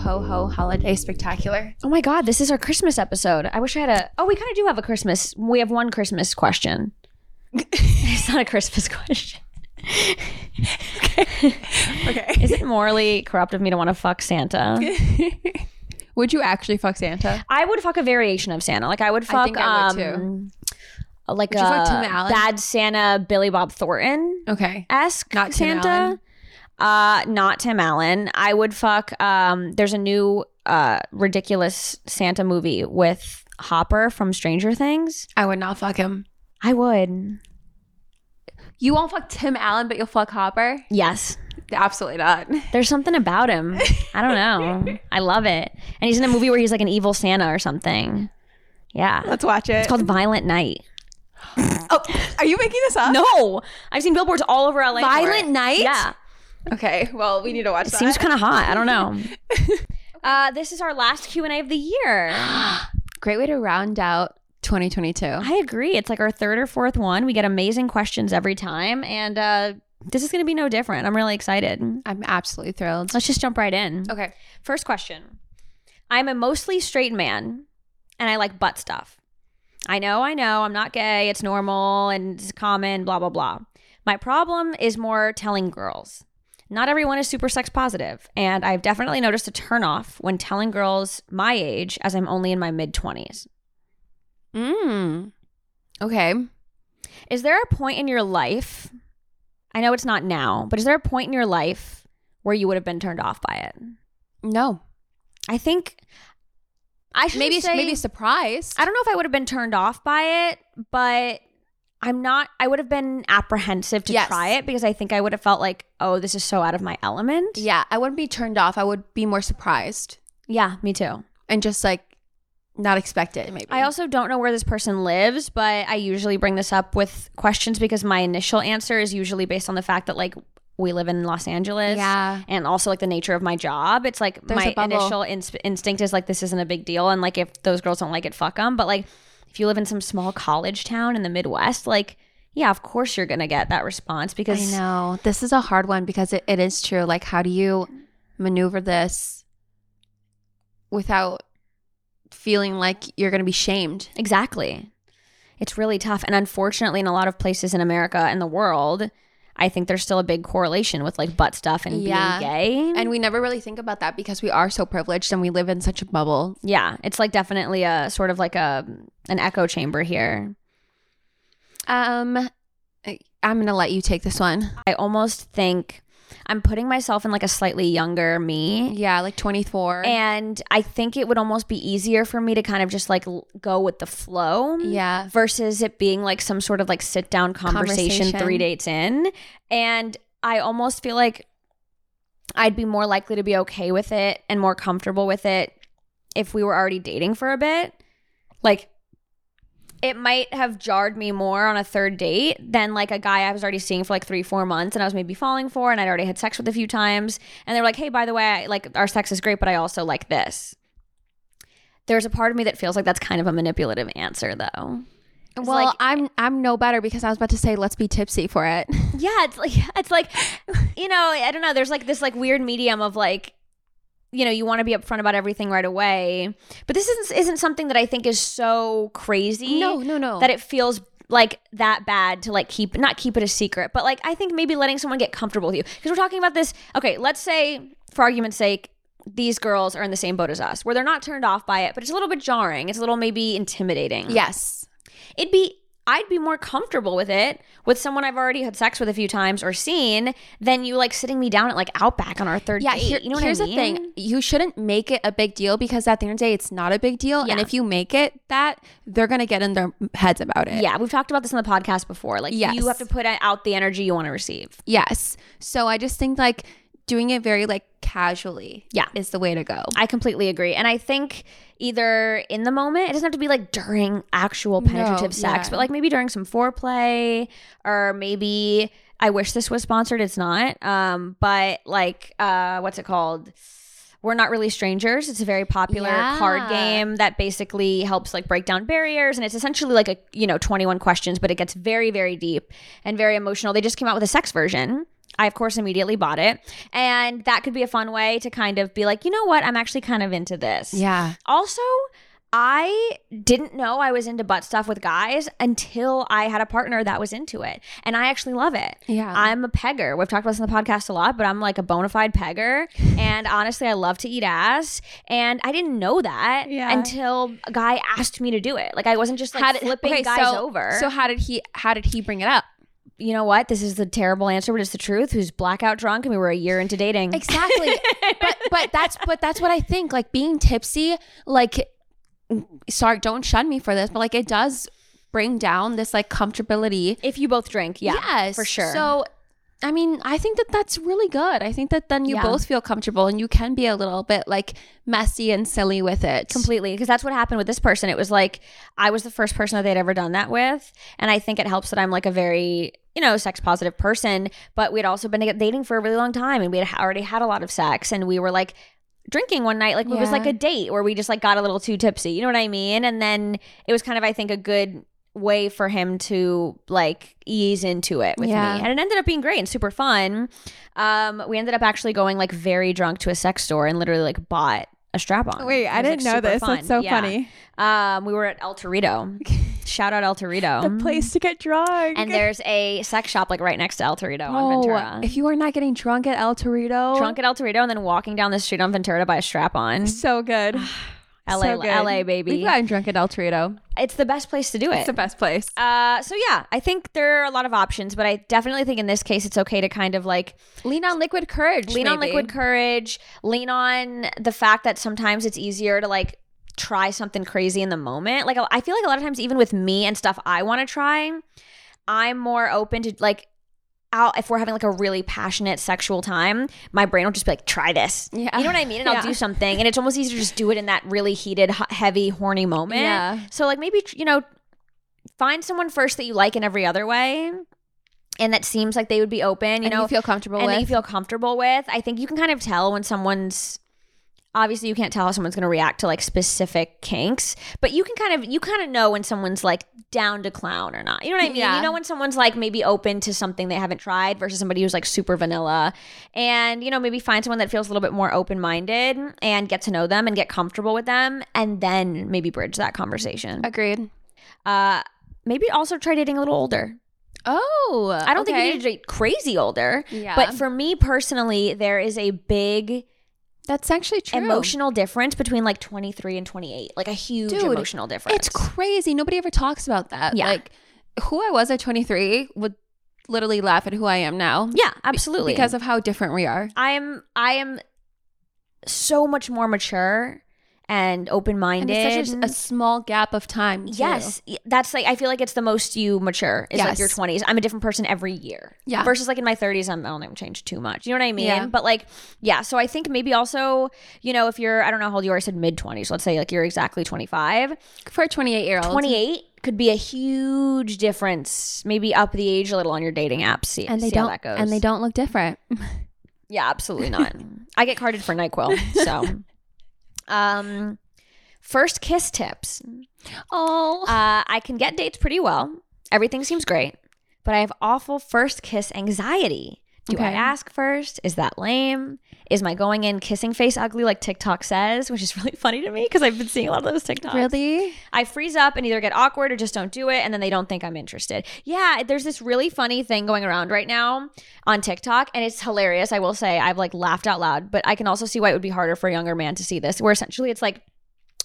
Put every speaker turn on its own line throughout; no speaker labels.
ho ho holiday spectacular.
Oh my god, this is our Christmas episode. I wish I had a. Oh, we kind of do have a Christmas. We have one Christmas question. it's not a Christmas question.
Okay. okay.
Is it morally corrupt of me to want to fuck Santa?
Would you actually fuck Santa?
I would fuck a variation of Santa. Like I would fuck.
I think I would,
um, Like
Would fuck
a
Tim Allen?
bad Santa, Billy Bob Thornton
Okay.
esque
Not
Santa. Uh, not Tim Allen. I would fuck. Um, there's a new uh ridiculous Santa movie with Hopper from Stranger Things.
I would not fuck him.
I would.
You won't fuck Tim Allen, but you'll fuck Hopper?
Yes.
Absolutely not.
There's something about him. I don't know. I love it. And he's in a movie where he's like an evil Santa or something. Yeah.
Let's watch it.
It's called Violent Night.
oh, are you making this up?
No, I've seen billboards all over LA.
Violent. Night?
Yeah,
Okay. Well, we need to watch
it
that.
seems kind of hot. I don't know. uh, this is our last Q and A of the year.
Great way to round out 2022.
I agree. It's like our third or fourth one. We get amazing questions every time, and uh, this is going to be no different. I'm really excited.
I'm absolutely thrilled.
Let's just jump right in.
Okay.
First question. I'm a mostly straight man and I like butt stuff. I know, I know, I'm not gay, it's normal and it's common, blah, blah, blah. My problem is more telling girls. Not everyone is super sex positive, and I've definitely noticed a turnoff when telling girls my age as I'm only in my mid 20s.
Mm. Okay.
Is there a point in your life? I know it's not now, but is there a point in your life where you would have been turned off by it?
No.
I think I should
Maybe
say,
maybe surprised.
I don't know if I would have been turned off by it, but I'm not. I would have been apprehensive to
Yes.
try it because I think I would have felt like, oh, this is so out of my element.
Yeah, I wouldn't be turned off. I would be more surprised
Yeah, me too.
and just like not expect it. Maybe.
I also don't know where this person lives, but I usually bring this up with questions because my initial answer is usually based on the fact that like we live in Los Angeles.
Yeah.
And also like the nature of my job. It's like
There's
my initial ins- instinct is like this isn't a big deal and like if those girls don't like it fuck them, but like if you live in some small college town in the Midwest, like yeah, of course you're going to get that response because
I know this is a hard one because it, it is true. Like, how do you maneuver this without feeling like you're going to be shamed?
Exactly. It's really tough. And unfortunately, in a lot of places in America and the world, I think there's still a big correlation with like butt stuff and
Yeah.
being gay.
And we never really think about that because we are so privileged and we live in such a bubble.
yeah, it's like definitely a sort of like a an echo chamber here.
Um, I'm going to let you take this one.
I almost think I'm putting myself in like a slightly younger me.
Yeah, like 24.
And I think it would almost be easier for me to kind of just like l- go with the flow.
yeah.
versus it being like some sort of like sit down conversation,
Conversation.
three dates in. And I almost feel like I'd be more likely to be okay with it and more comfortable with it if we were already dating for a bit. Like, it might have jarred me more on a third date than like a guy I was already seeing for like three, four months and I was maybe falling for and I'd already had sex with a few times. And they were like, hey, by the way, I, like our sex is great, but I also like this. There's a part of me that feels like that's kind of a manipulative answer though. It's
Well,
like-
I'm I'm no better because I was about to say let's be tipsy for it.
yeah it's like it's like you know i don't know there's like this like weird medium of like you know you want to be upfront about everything right away but this isn't isn't something that i think is so crazy
no, no, no.
that it feels like that bad to like keep not keep it a secret but like i think maybe letting someone get comfortable with you because we're talking about this okay let's say for argument's sake these girls are in the same boat as us where they're not turned off by it but it's a little bit jarring it's a little maybe intimidating
yes.
it'd be I'd be more comfortable with it with someone I've already had sex with a few times or seen than you like sitting me down at like Outback on our third
Yeah,
date.
here-
you know what
here's
I mean?
the thing. You shouldn't make it a big deal because at the end of the day, it's not a big deal. And if you make it that, they're going to get in their heads about it.
Yeah, we've talked about this on the podcast before. Like
Yes.
you have to put out the energy you want to receive.
Yes. So I just think like doing it very like casually
Yeah.
is the way to go.
I completely agree. And I think either in the moment, it doesn't have to be like during actual penetrative sex,
yeah.
but like maybe during some foreplay or maybe I wish this was sponsored. It's not. Um, but like uh what's it called? We're not really strangers. It's a very popular
Yeah.
card game that basically helps like break down barriers and it's essentially like a, you know, 21 questions, but it gets very very deep and very emotional. They just came out with a sex version I, of course, immediately bought it. And that could be a fun way to kind of be like, you know what? I'm actually kind of into this.
Yeah.
Also, I didn't know I was into butt stuff with guys until I had a partner that was into it. And I actually love it.
Yeah.
I'm a pegger. We've talked about this in the podcast a lot, but I'm like a bona fide pegger. and honestly, I love to eat ass. And I didn't know that
Yeah.
until a guy asked me to do it. Like I wasn't just like flipping
okay,
guys
so,
over.
So how did he how did he bring it up?
You know what? This is the terrible answer, but it's the truth. Who's blackout drunk and we were a year into dating.
Exactly. but but that's but that's what I think. Like being tipsy, like sorry, don't shun me for this, but like it does bring down this like comfortability.
If you both drink, yeah.
yes,
for sure.
So I mean, I think that that's really good. I think that then you
Yeah.
both feel comfortable and you can be a little bit like messy and silly with it.
completely because that's what happened with this person it was like i was the first person that they'd ever done that with and i think it helps that i'm like a very you know sex positive person but we'd also been dating for a really long time and we had already had a lot of sex and we were like drinking one night like it was like a date where we just like got a little too tipsy you know what i mean and then it was kind of i think a good way for him to like ease into it with
Yeah.
me and it ended up being great and super fun um we ended up actually going like very drunk to a sex store and literally like bought a strap on
Wait, I didn't know this. That's so funny.
um, we were at El Torito. Shout out El Torito.
The place to get drunk.
And there's a sex shop like right next to El Torito on
Oh,
Ventura.
if you are not getting drunk at El Torito,
Drunk at El Torito and then walking down the street on Ventura to buy a strap on.
so good.
LA,
So.
LA, baby.
we've gotten drunk at El Torito.
it's the best place to do it.
It's the best place.
uh, so yeah, I think there are a lot of options, but I definitely think in this case it's okay to kind of like
Lean on liquid courage.
lean on liquid courage, lean on the fact that sometimes it's easier to like try something crazy in the moment. Like I feel like a lot of times even with me and stuff I want to try, I'm more open to like out if we're having like a really passionate sexual time, my brain will just be like try this.
Yeah.
You know what I mean? And
Yeah.
I'll do something and it's almost easier to just do it in that really heated, heavy, horny moment.
Yeah.
So like maybe you know find someone first that you like in every other way. And that seems like they would be open, you
and
know,
you feel comfortable
and
with.
you feel comfortable with. I think you can kind of tell when someone's obviously you can't tell how someone's going to react to like specific kinks, but you can kind of you kind of know when someone's like down to clown or not. You know what I mean?
Yeah.
You know when someone's like maybe open to something they haven't tried versus somebody who's like super vanilla. And you know, maybe find someone that feels a little bit more open-minded and get to know them and get comfortable with them and then maybe bridge that conversation.
Agreed.
Uh maybe also try dating a little older.
Oh,
I don't think you need to date crazy older.
Yeah,
But for me personally, there is a big
that's actually true.
emotional difference between like 23 and 28. Like a huge
Dude,
emotional difference.
It's crazy. Nobody ever talks about that.
Yeah.
Like who I was at 23 would literally laugh at who I am now
yeah, absolutely.
because of how different we are.
I am I am so much more mature and open-minded.
it's such a, a small gap of time. too.
Yes, that's like I feel like it's the most you mature is like your 20s. I'm a different person every year.
Yeah.
Versus like in my 30s, I'm I don't think I'm changed too much. You know what I mean?
Yeah.
But like, yeah. So I think maybe also, you know, if you're I don't know how old you are, I said mid 20s. Let's say like you're exactly 25.
For a 28 year old.
28 could be a huge difference. Maybe up the age a little on your dating apps. See,
And they
see
don't
that goes.
and they don't look different.
Yeah, absolutely not. I get carded for Nyquil. So, um, first kiss tips.
Oh.
Uh, I can get dates pretty well. Everything seems great, but I have awful first kiss anxiety. Do I ask first? Is that lame? Is my going in kissing face ugly like TikTok says, which is really funny to me because I've been seeing a lot of those TikToks.
really?
I freeze up and either get awkward or just don't do it, and then they don't think I'm interested. Yeah, there's this really funny thing going around right now on TikTok, and it's hilarious. I will say I've like laughed out loud, but I can also see why it would be harder for a younger man to see this, where essentially it's like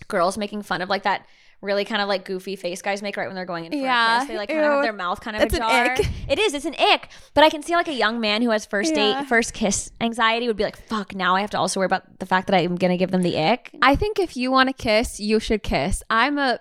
girls making fun of like that really kind of like goofy face guys make right when they're going in for
Yeah.
a kiss. They like kind of have their mouth kind of
an
ajar.
ick.
It is. It's an ick. But I can see like a young man who has first
Yeah.
date, first kiss anxiety would be like, "Fuck! Now I have to also worry about the fact that I'm gonna give them the ick."
I think if you want to kiss, you should kiss. I'm a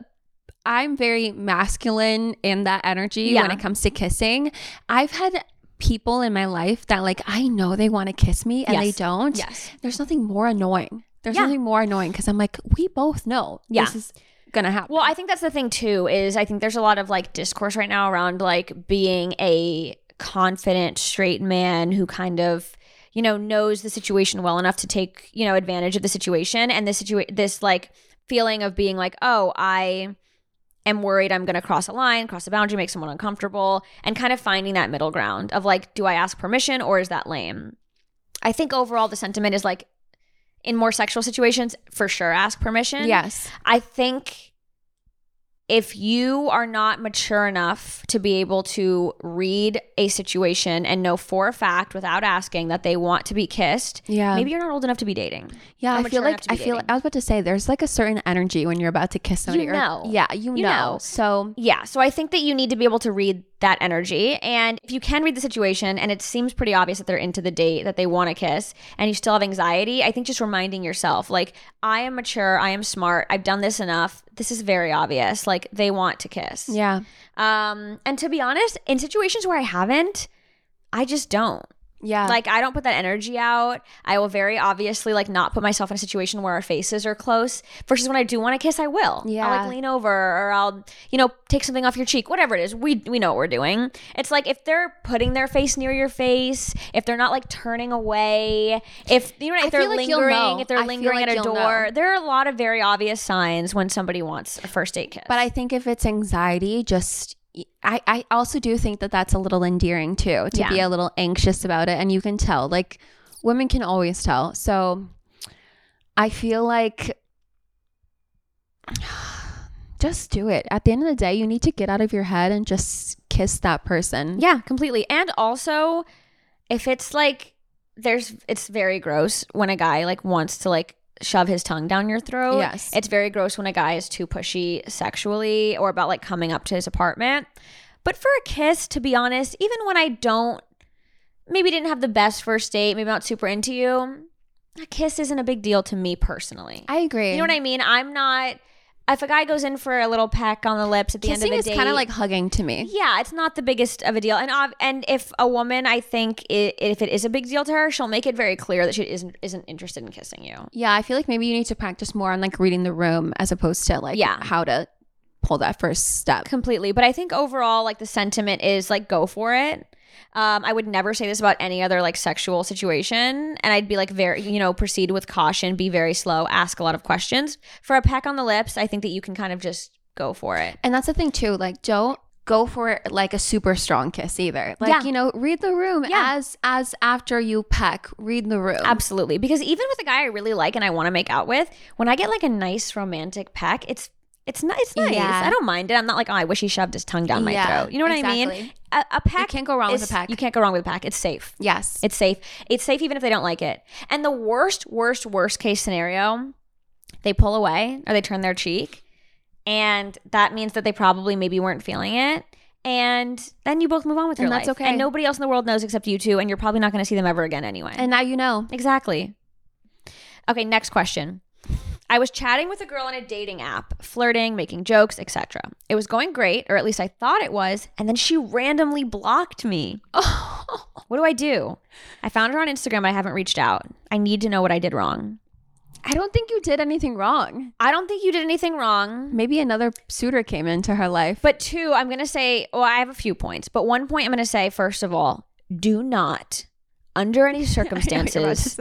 I'm very masculine in that energy
Yeah.
when it comes to kissing. I've had people in my life that like I know they want to kiss me and they don't.
Yes.
There's nothing more annoying. There's
Yeah.
nothing more annoying because I'm like, we both know
Yeah.
this is gonna happen.
Well, I think that's the thing too. Is I think there's a lot of like discourse right now around like being a confident straight man who kind of you know knows the situation well enough to take you know advantage of the situation and this situation this like feeling of being like oh I am worried I'm going to cross a line, cross a boundary, make someone uncomfortable, and kind of finding that middle ground of like, do I ask permission or is that lame? I think overall the sentiment is like, in more sexual situations, for sure ask permission.
Yes.
I think if you are not mature enough to be able to read a situation and know for a fact without asking that they want to be kissed,
Yeah.
maybe you're not old enough to be dating.
Yeah, I feel like I feel
dating.
I was about to say there's like a certain energy when you're about to kiss somebody. or-
know.
yeah, you,
You
know.
know.
So
Yeah, so I think that you need to be able to read that energy. And if you can read the situation and it seems pretty obvious that they're into the date, that they want to kiss, and you still have anxiety, I think just reminding yourself, like, I am mature, I am smart, I've done this enough. This is very obvious. Like, they want to kiss.
yeah,
Um, and to be honest, in situations where I haven't, I just don't.
Yeah,
Like I don't put that energy out. I will very obviously like not put myself in a situation where our faces are close. Versus when I do want to kiss, I will.
Yeah.
I'll like lean over or I'll, you know, take something off your cheek, whatever it is. We we know what we're doing. It's like if they're putting their face near your face, if they're not like turning away, if you know, if
I
they're
like
lingering, if they're
I
lingering
like
at a door,
know.
there are a lot of very obvious signs when somebody wants a first date kiss.
But I think if it's anxiety, just I, I also do think that that's a little endearing too to
Yeah.
be a little anxious about it, and you can tell. Like women can always tell. So I feel like just do it. At the end of the day, you need to get out of your head and just kiss that person.
Yeah, completely. And also, if it's like there's it's very gross when a guy like wants to like shove his tongue down your throat.
Yes.
It's very gross when a guy is too pushy sexually or about like coming up to his apartment. But for a kiss, to be honest, even when I don't maybe didn't have the best first date, maybe not super into you, a kiss isn't a big deal to me personally.
I agree.
you know what I mean? I'm not if a guy goes in for a little peck on the lips at the
Kissing
end of the date,
kind of like hugging to me.
yeah, it's not the biggest of a deal. And ob- and if a woman, I think, i if it is a big deal to her, she'll make it very clear that she isn't isn't interested in kissing you.
Yeah, I feel like maybe you need to practice more on like reading the room as opposed to like
Yeah.
how to pull that first step.
Completely. But I think overall, like the sentiment is like go for it. Um, I would never say this about any other like sexual situation, and I'd be like very, you know, proceed with caution, be very slow, ask a lot of questions. For a peck on the lips, I think that you can kind of just go for it.
And that's the thing too. Like, don't go for it like a super strong kiss either. Like,
Yeah.
you know, read the room
Yeah.
as as after you peck, read the room.
Absolutely. Because even with a guy I really like and I want to make out with, when I get like a nice romantic peck, it's it's nice. It's nice.
Yeah.
I don't mind it. I'm not like, oh, I wish he shoved his tongue down my
Yeah,
throat. You know what I mean? A, a peck.
You can't go wrong with a pack.
You can't go wrong with a pack. It's safe.
Yes.
It's safe. It's safe even if they don't like it. And the worst, worst, worst case scenario, they pull away or they turn their cheek. And that means that they probably maybe weren't feeling it. And then you both move on with your
And that's
life.
okay.
And nobody else in the world knows except you two. And you're probably not going to see them ever again anyway.
and now you know.
Exactly. Okay, next question. I was chatting with a girl on a dating app, flirting, making jokes, etc. It was going great, or at least I thought it was, and then she randomly blocked me. What do I do? I found her on Instagram, but I haven't reached out. I need to know what I did wrong.
I don't think you did anything wrong.
I don't think you did anything wrong.
Maybe another suitor came into her life.
But two, I'm going to say, well, I have a few points, but one point I'm going to say, first of all, do not, under any circumstances,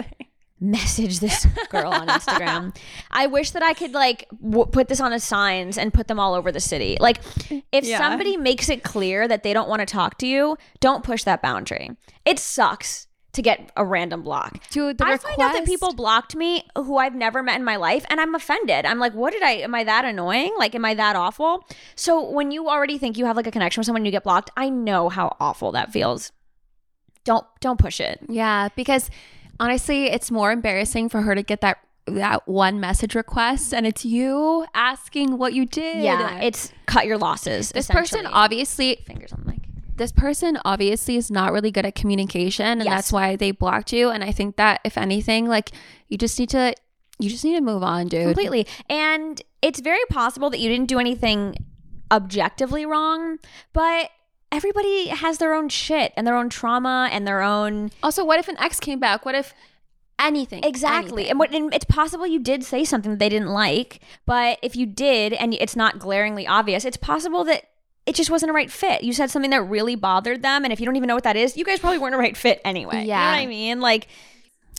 message this girl on Instagram. I wish that I could like w- put this on a signs and put them all over the city. Like if
Yeah.
somebody makes it clear that they don't want to talk to you, don't push that boundary. It sucks to get a random block.
Dude,
I
request,
find out that people blocked me who I've never met in my life and I'm offended. I'm like, what did I am I that annoying? Like am I that awful? So when you already think you have like a connection with someone and you get blocked, I know how awful that feels. Don't don't push it.
Yeah, because honestly, it's more embarrassing for her to get that that one message request and it's you asking what you did.
Yeah, it's cut your losses.
this person obviously
fingers on the mic.
this person obviously is not really good at communication and
Yes.
that's why they blocked you and I think that if anything like you just need to you just need to move on, dude.
Completely. And it's very possible that you didn't do anything objectively wrong, but everybody has their own shit and their own trauma and their own
Also, what if an ex came back? What if anything?
Exactly.
anything.
And, what, and it's possible you did say something that they didn't like, but if you did and it's not glaringly obvious, it's possible that it just wasn't a right fit. You said something that really bothered them, and if you don't even know what that is, you guys probably weren't a right fit anyway. You know
Yeah.
what I mean? Like,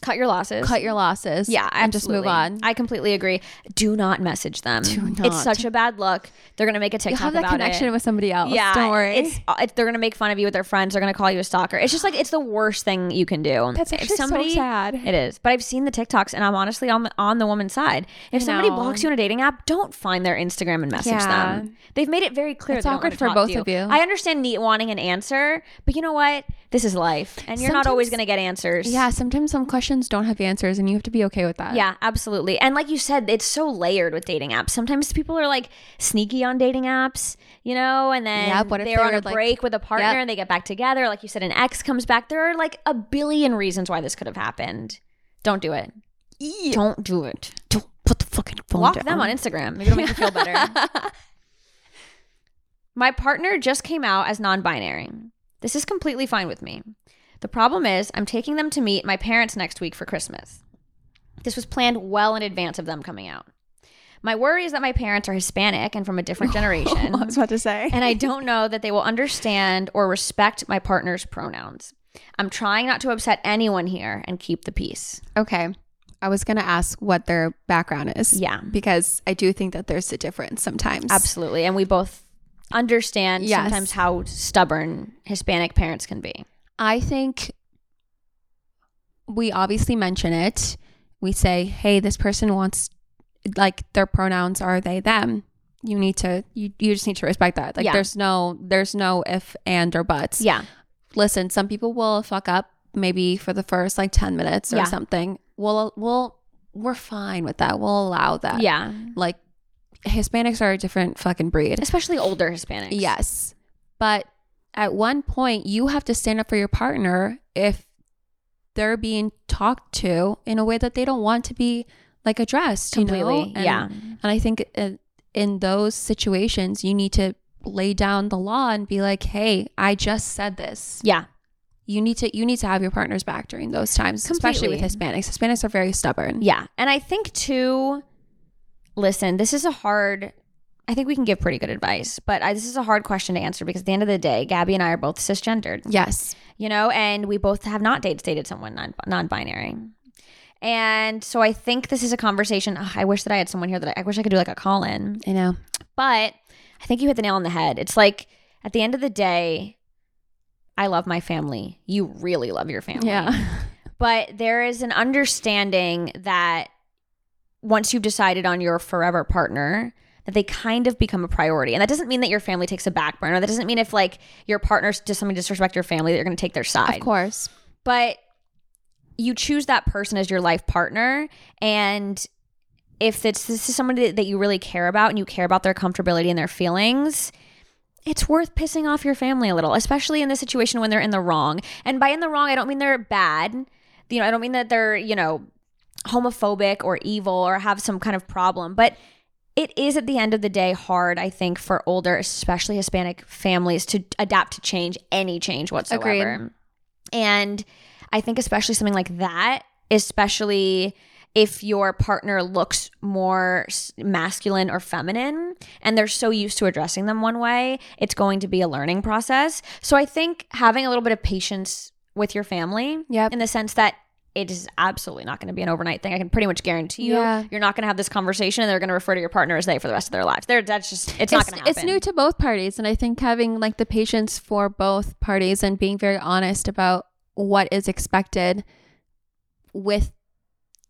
cut your losses.
cut your losses.
Yeah,
and just move on.
I completely agree. Do not message them.
Do
It's such a bad look. They're gonna make a
you
TikTok
have that
about
connection
it.
with somebody else.
yeah,
don't worry.
It's, uh, it's they're gonna make fun of you with their friends. They're gonna call you a stalker. It's just like it's the worst thing you can do.
That's
If
actually
somebody-
so sad.
It is, but I've seen the TikToks, and I'm honestly on the on the woman's side. If somebody blocks you on a dating app, don't find their Instagram and message
Yeah.
them. They've made it very clear.
It's awkward for both
to
of you.
I understand need wanting an answer, but you know what? This is life, and you're not always gonna get answers.
yeah, sometimes some questions don't have answers, and you have to be okay with that.
Yeah, absolutely. And like you said, it's so layered with dating apps. Sometimes people are like sneaky on dating apps, you know, and then
Yep,
they're
they
on a
like-
break with a partner
Yep.
and they get back together. Like you said, an ex comes back. There are like a billion reasons why this could have happened. Don't do it. Don't do it.
Don't put the fucking phone
Block
down.
them on Instagram. Maybe it'll make you feel better. My partner just came out as non binary. This is completely fine with me. The problem is, I'm taking them to meet my parents next week for Christmas. This was planned well in advance of them coming out. My worry is that my parents are Hispanic and from a different generation.
I was about to say.
and I don't know that they will understand or respect my partner's pronouns. I'm trying not to upset anyone here and keep the peace.
Okay. I was going to ask what their background is.
Yeah.
Because I do think that there's a difference sometimes.
Absolutely. And we both understand
Yes.
sometimes how stubborn Hispanic parents can be.
I think we obviously mention it. We say, hey, this person wants, like, their pronouns are they, them. You need to, you, you just need to respect that. Like,
Yeah.
there's no, there's no if, and, or buts.
Yeah.
Listen, some people will fuck up maybe for the first like 10 minutes or
Yeah.
something. We'll, we'll, we're fine with that. We'll allow that.
Yeah.
Like, Hispanics are a different fucking breed.
Especially older Hispanics.
Yes. But at one point, you have to stand up for your partner if they're being talked to in a way that they don't want to be like addressed. you know?
Completely.
And-
yeah.
And I think uh, in those situations, you need to lay down the law and be like, hey, I just said this.
Yeah.
You need to you need to have your partner's back during those times, especially with Hispanics. Hispanics are very stubborn.
Yeah. And I think too, listen, this is a hard, I think we can give pretty good advice, but I, this is a hard question to answer because at the end of the day, Gabby and I are both cisgendered,
Yes.
you know, and we both have not dated, dated someone non, non-binary. And so I think this is a conversation. ugh, I wish that I had someone here that I, I wish I could do like a call in.
I know.
But I think you hit the nail on the head. It's like at the end of the day, I love my family. You really love your family.
Yeah.
But there is an understanding that once you've decided on your forever partner, that they kind of become a priority. And that doesn't mean that your family takes a back burner. That doesn't mean if like your partners does something disrespect your family that you're going to take their side.
Of course.
But you choose that person as your life partner and if it's this is somebody that you really care about and you care about their comfortability and their feelings it's worth pissing off your family a little especially in this situation when they're in the wrong and by in the wrong i don't mean they're bad you know i don't mean that they're you know homophobic or evil or have some kind of problem but it is at the end of the day hard i think for older especially hispanic families to adapt to change any change whatsoever
Agreed.
and I think especially something like that, especially if your partner looks more masculine or feminine and they're so used to addressing them one way, it's going to be a learning process. So I think having a little bit of patience with your family
Yep.
in the sense that it is absolutely not going to be an overnight thing. I can pretty much guarantee you,
Yeah.
you're not going to have this conversation and they're going to refer to your partner as they for the rest of their lives. They're, that's just, it's, not going to happen.
It's new to both parties, and I think having like the patience for both parties and being very honest about what is expected with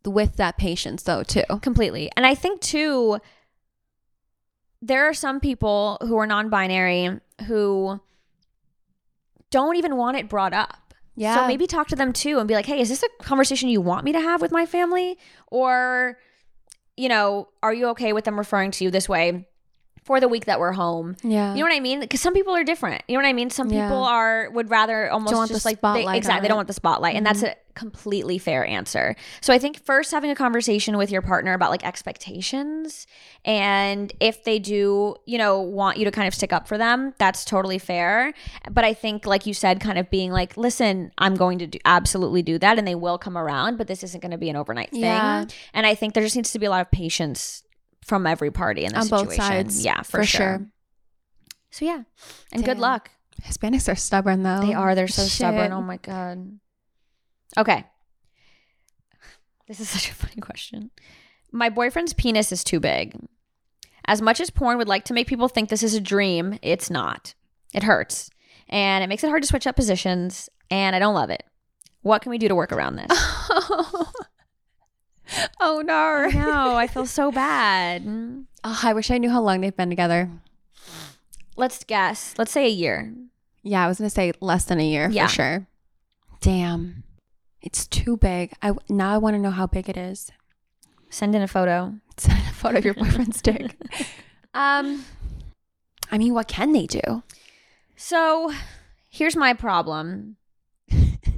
with that patience, though, too.
completely. And I think too, there are some people who are non-binary who don't even want it brought up. So maybe talk to them too and be like, "Hey, is this a conversation you want me to have with my family? Or you know, are you okay with them referring to you this way for the week that we're home?"
yeah,
You know what I mean? Because some people are different. You know what I mean? Some
Yeah.
people are would rather almost
want the
just like they, exactly they don't want the spotlight, and that's mm-hmm. a completely fair answer. So I think first having a conversation with your partner about like expectations, and if they do, you know, want you to kind of stick up for them, that's totally fair. But I think, like you said, kind of being like, listen, I'm going to do absolutely do that, and they will come around, but this isn't going to be an overnight thing.
Yeah.
And I think there just needs to be a lot of patience from every party in this
On
situation.
both sides,
Yeah, for,
for
sure.
sure.
So yeah, and good luck.
Hispanics are stubborn, though.
They are. They're so
Shit.
stubborn. Oh my god. Okay. This is such a funny question. My boyfriend's penis is too big. As much as porn would like to make people think this is a dream, it's not. It hurts. And it makes it hard to switch up positions, and I don't love it. What can we do to work around this?
oh no.
No, I feel so bad.
Oh, I wish I knew how long they've been together.
Let's guess. Let's say a year.
Yeah, I was gonna say less than a year
Yeah.
for sure. Damn, it's too big. I now I want to know how big it is.
Send in a photo.
Send a photo of your boyfriend's dick. Um, I mean, what can they do?
So here's my problem.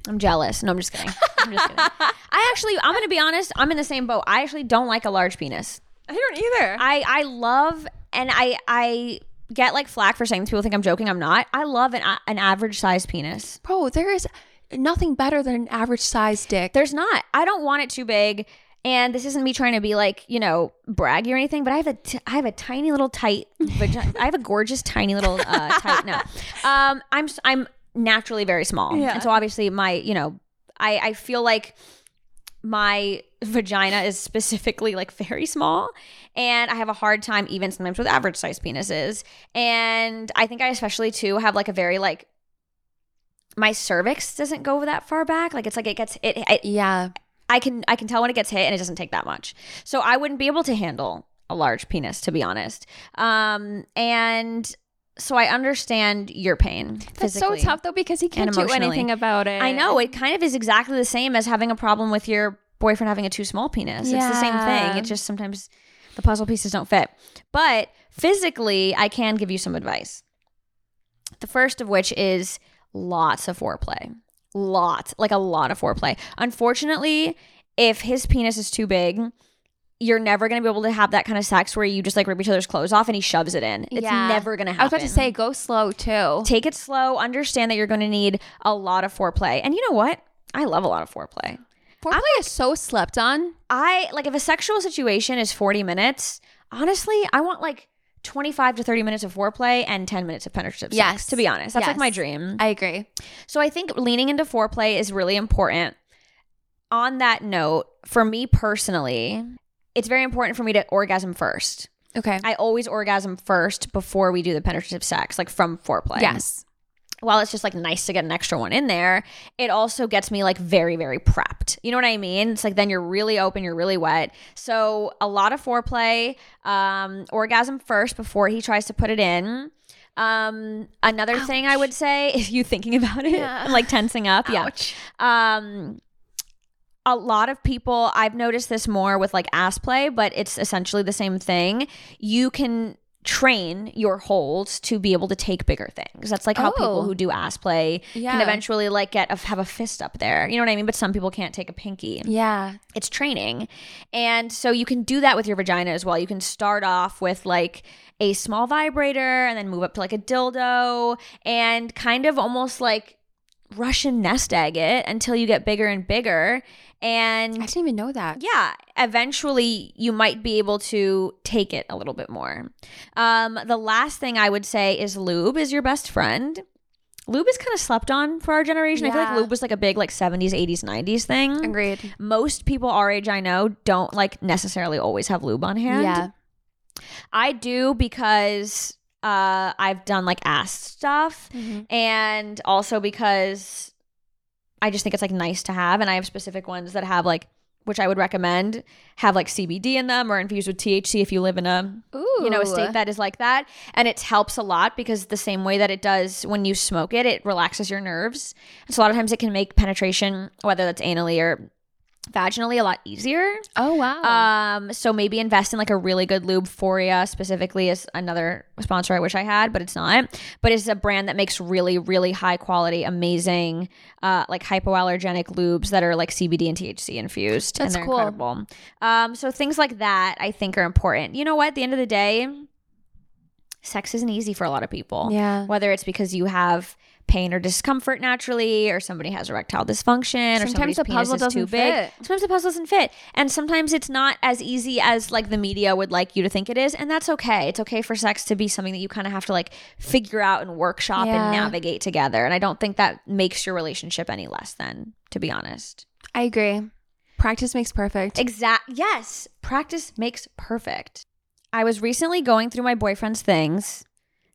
I'm jealous. No, I'm just kidding. I'm just kidding. I actually, I'm going to be honest. I'm in the same boat. I actually don't like a large penis.
I don't either.
I, I love, and I, I get like flack for saying this. People think I'm joking. I'm not. I love an, an average size penis.
Bro, there is nothing better than an average size dick.
There's not. I don't want it too big. And this isn't me trying to be like, you know, braggy or anything, but I have a, t- I have a tiny little tight vagina. I have a gorgeous tiny little uh, tight. No, um, I'm, I'm naturally very small,
Yeah.
and so obviously my, you know, I, I feel like my vagina is specifically like very small, and I have a hard time even sometimes with average size penises, and I think I especially too have like a very like. My cervix doesn't go that far back. Like it's like it gets it, it
yeah,
I can I can tell when it gets hit and it doesn't take that much. So I wouldn't be able to handle a large penis to be honest. Um and so I understand your pain
that's so tough though because he can't do anything about it.
I know it kind of is exactly the same as having a problem with your boyfriend having a too small penis. It's the same thing. It just sometimes the puzzle pieces don't fit. But physically, I can give you some advice. The first of which is lots of foreplay. Lot, like a lot of foreplay. Unfortunately, if his penis is too big, you're never going to be able to have that kind of sex where you just like rip each other's clothes off and he shoves it in. It's
Yeah.
never going to happen.
I was about to say go slow too.
Take it slow. Understand that you're going to need a lot of foreplay. And you know what? I love a lot of foreplay.
Foreplay is so slept on.
I like if a sexual situation is 40 minutes, honestly, I want like 25 to 30 minutes of foreplay and 10 minutes of penetrative sex,
Yes.
to be honest. That's like
Yes.
my dream.
I agree.
So I think leaning into foreplay is really important. On that note, for me personally, it's very important for me to orgasm first.
Okay.
I always orgasm first before we do the penetrative sex, like from foreplay.
yes.
while it's just like nice to get an extra one in there, it also gets me like very, very prepped. You know what I mean? It's like then you're really open, you're really wet. So a lot of foreplay, um, orgasm first before he tries to put it in. Um, another thing I would say, if you thinking about it
Yeah.
like tensing up,
Ouch.
yeah. Um, a lot of people, I've noticed this more with like ass play, but it's essentially the same thing. You can train your holds to be able to take bigger things. That's like how people
Oh.
who do ass play
Yeah.
can eventually like get a, have a fist up there. You know what I mean? But some people can't take a pinky.
Yeah.
It's training. And so you can do that with your vagina as well. You can start off with like a small vibrator and then move up to like a dildo and kind of almost like Russian nest egg it until you get bigger and bigger. And
I didn't even know that.
yeah, eventually you might be able to take it a little bit more. Um, the last thing I would say is lube is your best friend. Lube is kind of slept on for our generation. I feel like lube was like a big like 70s, 80s, 90s thing.
Agreed.
Most people our age I know don't like necessarily always have lube on hand.
Yeah.
I do because uh, I've done like ass stuff
Mm-hmm.
and also because I just think it's like nice to have. And I have specific ones that have like, which I would recommend, have like CBD in them or infused with THC if you live in a
Ooh.
you know a state that is like that. And it helps a lot because the same way that it does when you smoke it, it relaxes your nerves. And so a lot of times it can make penetration, whether that's anally or vaginally, a lot easier.
Oh wow.
Um, so maybe invest in like a really good lube. Foria specifically is another sponsor I wish I had, but it's not. But it's a brand that makes really, really high quality, amazing, uh, like hypoallergenic lubes that are like CBD and THC infused.
That's
and they're
cool.
incredible. Um, so things like that I think are important. You know what? At the end of the day, sex isn't easy for a lot of people
yeah.
whether it's because you have pain or discomfort naturally or somebody has erectile dysfunction or
Sometimes
somebody's
the puzzle
is too
doesn't
big
fit.
sometimes the puzzle doesn't fit and sometimes it's not as easy as like the media would like you to think it is and that's okay it's okay for sex to be something that you kind of have to like figure out and workshop
Yeah.
and navigate together and i don't think that makes your relationship any less than to be honest
I agree. Practice makes perfect.
Exact. Yes, practice makes perfect. I was recently going through my boyfriend's things.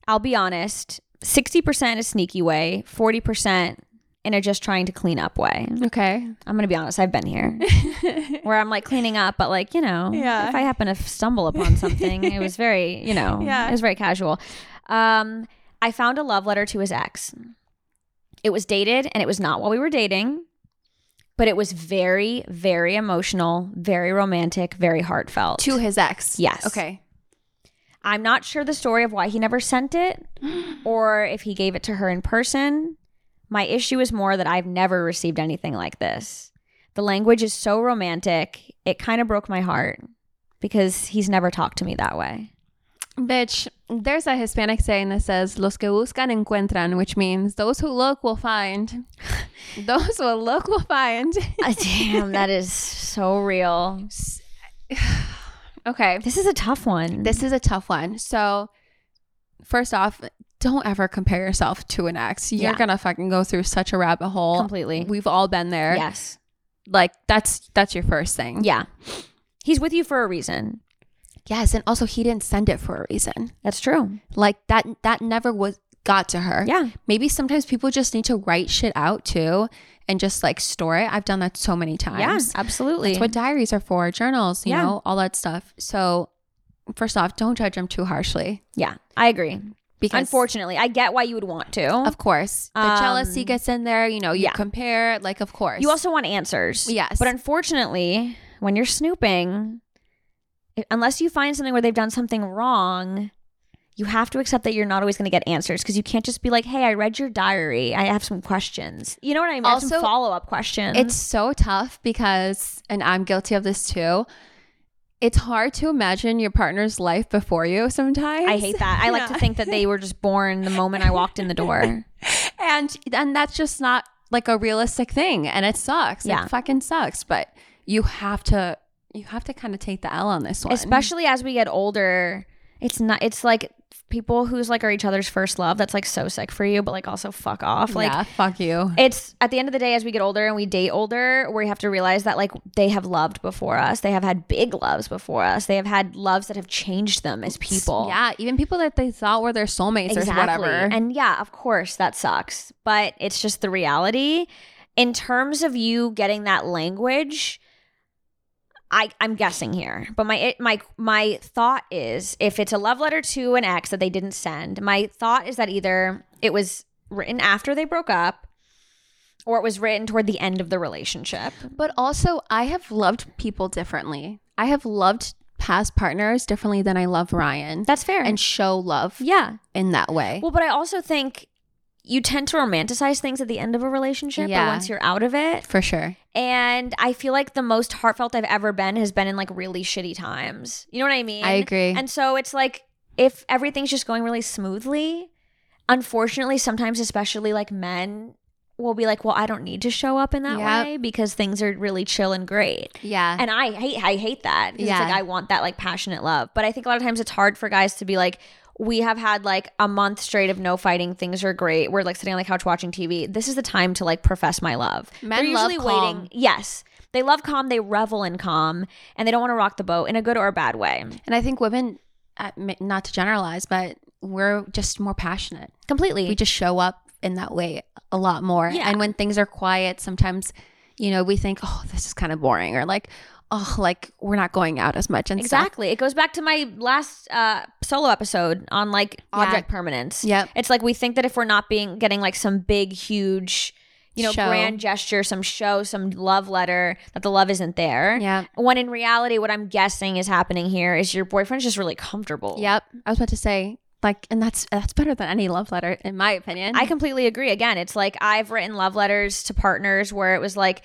I'll be honest, 60% a sneaky way, 40% in a just trying to clean up way.
Okay.
I'm going to be honest, I've been here where I'm like cleaning up, but like, you know,
Yeah.
if I happen to stumble upon something, it was very, you know,
Yeah.
it was very casual. Um, I found a love letter to his ex. It was dated and it was not while we were dating, but it was very, very emotional, very romantic, very heartfelt.
to his ex.
Yes.
Okay.
I'm not sure the story of why he never sent it or if he gave it to her in person. My issue is more that I've never received anything like this. The language is so romantic, it kind of broke my heart because he's never talked to me that way.
Bitch, there's a Hispanic saying that says, Los que buscan encuentran, which means those who look will find. those who look will find.
Ah, Damn, that is so real.
okay.
This is a tough one.
This is a tough one. So, first off, don't ever compare yourself to an ex. You're
Yeah.
gonna fucking go through such a rabbit hole.
completely.
We've all been there.
Yes.
Like that's that's your first thing.
Yeah. He's with you for a reason.
Yes, and also he didn't send it for a reason.
That's true.
Like that that never was got to her.
Yeah.
Maybe sometimes people just need to write shit out too and just like store it. I've done that so many
Yeah,
times.
absolutely.
That's what diaries are for, journals, you
Yeah.
know, all that stuff. So first off, don't judge them too harshly.
yeah, I agree.
Because
Unfortunately, I get why you would want to.
Of course. The
Um,
jealousy gets in there, you know, you
yeah.
compare, like of course.
You also want answers.
Yes.
But unfortunately, when you're snooping, unless you find something where they've done something wrong, you have to accept that you're not always going to get answers because you can't just be like, "Hey, I read your diary. I have some questions." You know what I mean? I have some
Also,
follow up questions.
It's so tough because, and I'm guilty of this too. It's hard to imagine your partner's life before you sometimes.
I hate that. I like to think that they were just born the moment I walked in the door.
and and that's just not like a realistic thing, and it sucks.
Yeah.
it fucking sucks. But you have to, you have to kind of take the L on this one,
Especially as we get older, it's not. It's like people who's like are each other's first love. That's like so sick for you, but like also fuck off. Like
yeah, fuck you.
it's at the end of the day as we get older and we date older we have to realize that like they have loved before us they have had big loves before us they have had loves that have changed them as people
Yeah, even people that they thought were their soulmates or whatever.
and yeah of course that sucks but it's just the reality in terms of you getting that language I, I'm guessing here, but my it, my my thought is if it's a love letter to an ex that they didn't send, my thought is that either it was written after they broke up, or it was written toward the end of the relationship.
But also, I have loved people differently. I have loved past partners differently than I love Ryan
That's fair.
and show love
yeah,
in that way.
well, but I also think you tend to romanticize things at the end of a relationship,
Yeah.
or once you're out of it.
For sure.
And I feel like the most heartfelt I've ever been has been in like really shitty times. You know what I mean?
I agree.
And so it's like if everything's just going really smoothly, unfortunately, sometimes, especially like men, will be like, well, I don't need to show up in that
Yep.
way because things are really chill and great.
Yeah.
And I hate I hate that.
Yeah.
It's like I want that like passionate love. But I think a lot of times it's hard for guys to be like, we have had like a month straight of no fighting. Things are great. We're like sitting on the couch watching TV. This is the time to like profess my love.
Men
They're
love
usually
calm.
waiting. Yes. They love calm. They revel in calm and they don't want to rock the boat in a good or a bad way.
and I think women, uh, not to generalize, but we're just more passionate.
Completely.
We just show up in that way a lot more.
Yeah.
And when things are quiet, sometimes, you know, we think, oh, this is kind of boring or like, oh, like we're not going out as much and stuff.
Exactly. It goes back to my last uh, solo episode on like
Yeah.
object permanence.
Yep.
It's like we think that if we're not being getting like some big, huge, you know,
Show.
grand gesture, some show, some love letter, that the love isn't there.
Yeah.
When in reality, what I'm guessing is happening here is your boyfriend's just really comfortable.
Yep. I was about to say, like, and that's that's better than any love letter, in my opinion.
I completely agree. Again, it's like I've written love letters to partners where it was like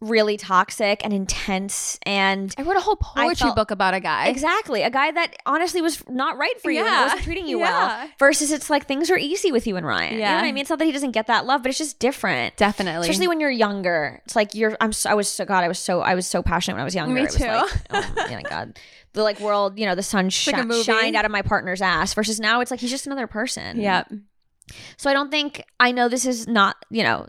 really toxic and intense and
I wrote a whole poetry
felt-
book about a guy.
Exactly. A guy that honestly was not right for you and wasn't treating you
Yeah.
well. Versus it's like things are easy with you and Ryan. You know
Yeah.
what I mean? It's not that he doesn't get that love, but it's just different.
Definitely.
Especially when you're younger. It's like you're I'm so, I was so god, I was so I was so passionate when I was younger.
Me
It was
too.
like, oh my god. The like world, you know, the sun
like a
shined out of my partner's ass versus now it's like he's just another person.
Yeah.
So I don't think I know this is not, you know,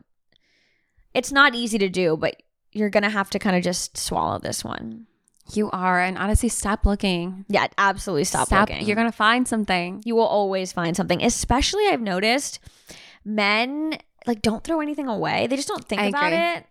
it's not easy to do, but you're gonna have to kind of just swallow this one.
You are, and honestly, stop looking.
Yeah, absolutely stop, looking.
You're gonna find something.
you will always find something. Especially, I've noticed men like don't throw anything away. They just don't think
I
about
agree.
it.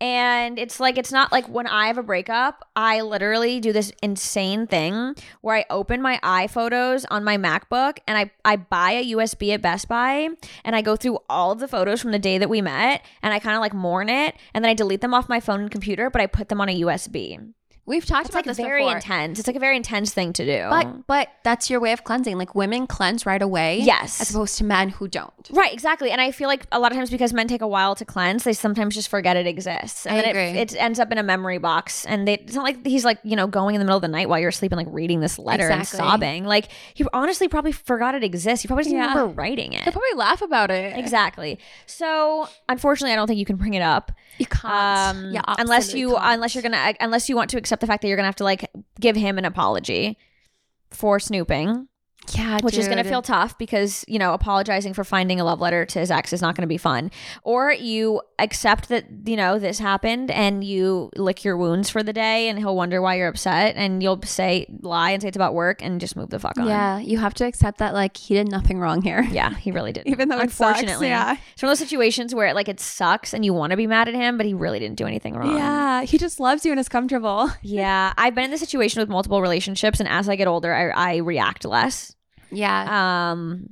And it's like it's not like when I have a breakup, I literally do this insane thing where I open my iPhotos on my MacBook and I I buy a USB at Best Buy and I go through all of the photos from the day that we met and I kind of like mourn it and then I delete them off my phone and computer, but I put them on a USB.
We've talked
It's
about
like
this
very
before.
intense. It's like a very intense thing to do.
But but that's your way of cleansing. Like women cleanse right away.
Yes.
As opposed to men who don't.
Right, exactly. And I feel like a lot of times because men take a while to cleanse, they sometimes just forget it exists. And
I
then
agree.
It, it ends up in a memory box. And they, it's not like he's like, you know, going in the middle of the night while you're asleep and like reading this letter and sobbing. Like he honestly probably forgot it exists. He probably doesn't
Yeah.
remember writing it.
They'll probably laugh about it.
Exactly. So unfortunately, I don't think you can bring it up.
You can't.
Um,
yeah,
unless you
can't.
unless you're gonna unless you want to accept the fact that you're gonna have to like give him an apology for snooping.
Yeah,
which is going to feel tough because you know apologizing for finding a love letter to his ex is not going to be fun or you accept that you know this happened and you lick your wounds for the day and he'll wonder why you're upset and you'll say lie and say it's about work and just move the fuck on
Yeah, you have to accept that like he did nothing wrong here.
yeah he really did
Even though it sucks,
unfortunately
yeah.
it's one of those situations where like it sucks and you want to be mad at him but he really didn't do anything wrong
Yeah, he just loves you and is comfortable.
yeah i've been in this situation with multiple relationships and as i get older i, I react less
Yeah.
Um,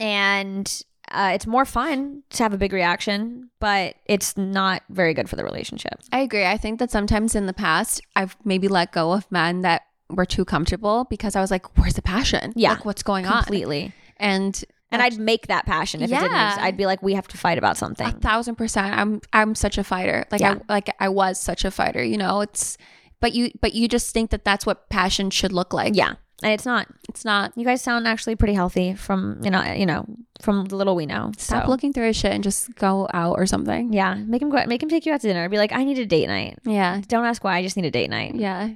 and uh, it's more fun to have a big reaction, but it's not very good for the relationship.
I agree. I think that sometimes in the past I've maybe let go of men that were too comfortable because I was like, where's the passion?
Yeah,
Like what's going on?
Completely.
And
And I'd make that passion if it didn't.
Yeah.
Exist. I'd be like, we have to fight about something.
a thousand percent. I'm I'm such a fighter. Like
Yeah.
I like I was such a fighter, you know? It's but you but you just think that that's what passion should look like.
yeah, and it's not.
It's not.
You guys sound actually pretty healthy from you know you know from the little we know.
Stop
so.
looking through his shit and just go out or something.
Yeah, make him go. Make him take you out to dinner. Be like, I need a date night.
Yeah.
Don't ask why. I just need a date night.
Yeah.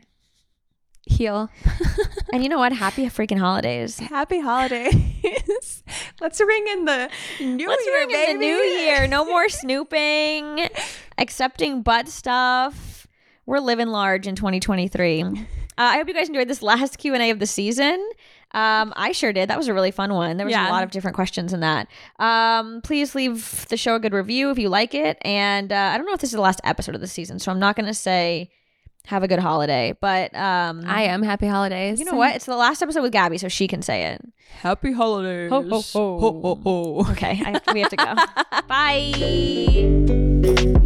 Heal.
And you know what? Happy freaking holidays.
Happy holidays. Let's ring in the new
Let's
year,
ring in the new year. No more snooping, accepting butt stuff. We're living large in 2023. Uh, I hope you guys enjoyed this last Q and A of the season. Um, I sure did. That was a really fun one. There was
Yeah.
a lot of different questions in that. Um, please leave the show a good review if you like it. And uh, I don't know if this is the last episode of the season, so I'm not going to say have a good holiday. But um,
I am happy holidays.
you know what? It's the last episode with Gabby, so she can say it.
Happy holidays.
Ho, ho, ho.
ho, ho.
Okay, I, we have to go. Bye.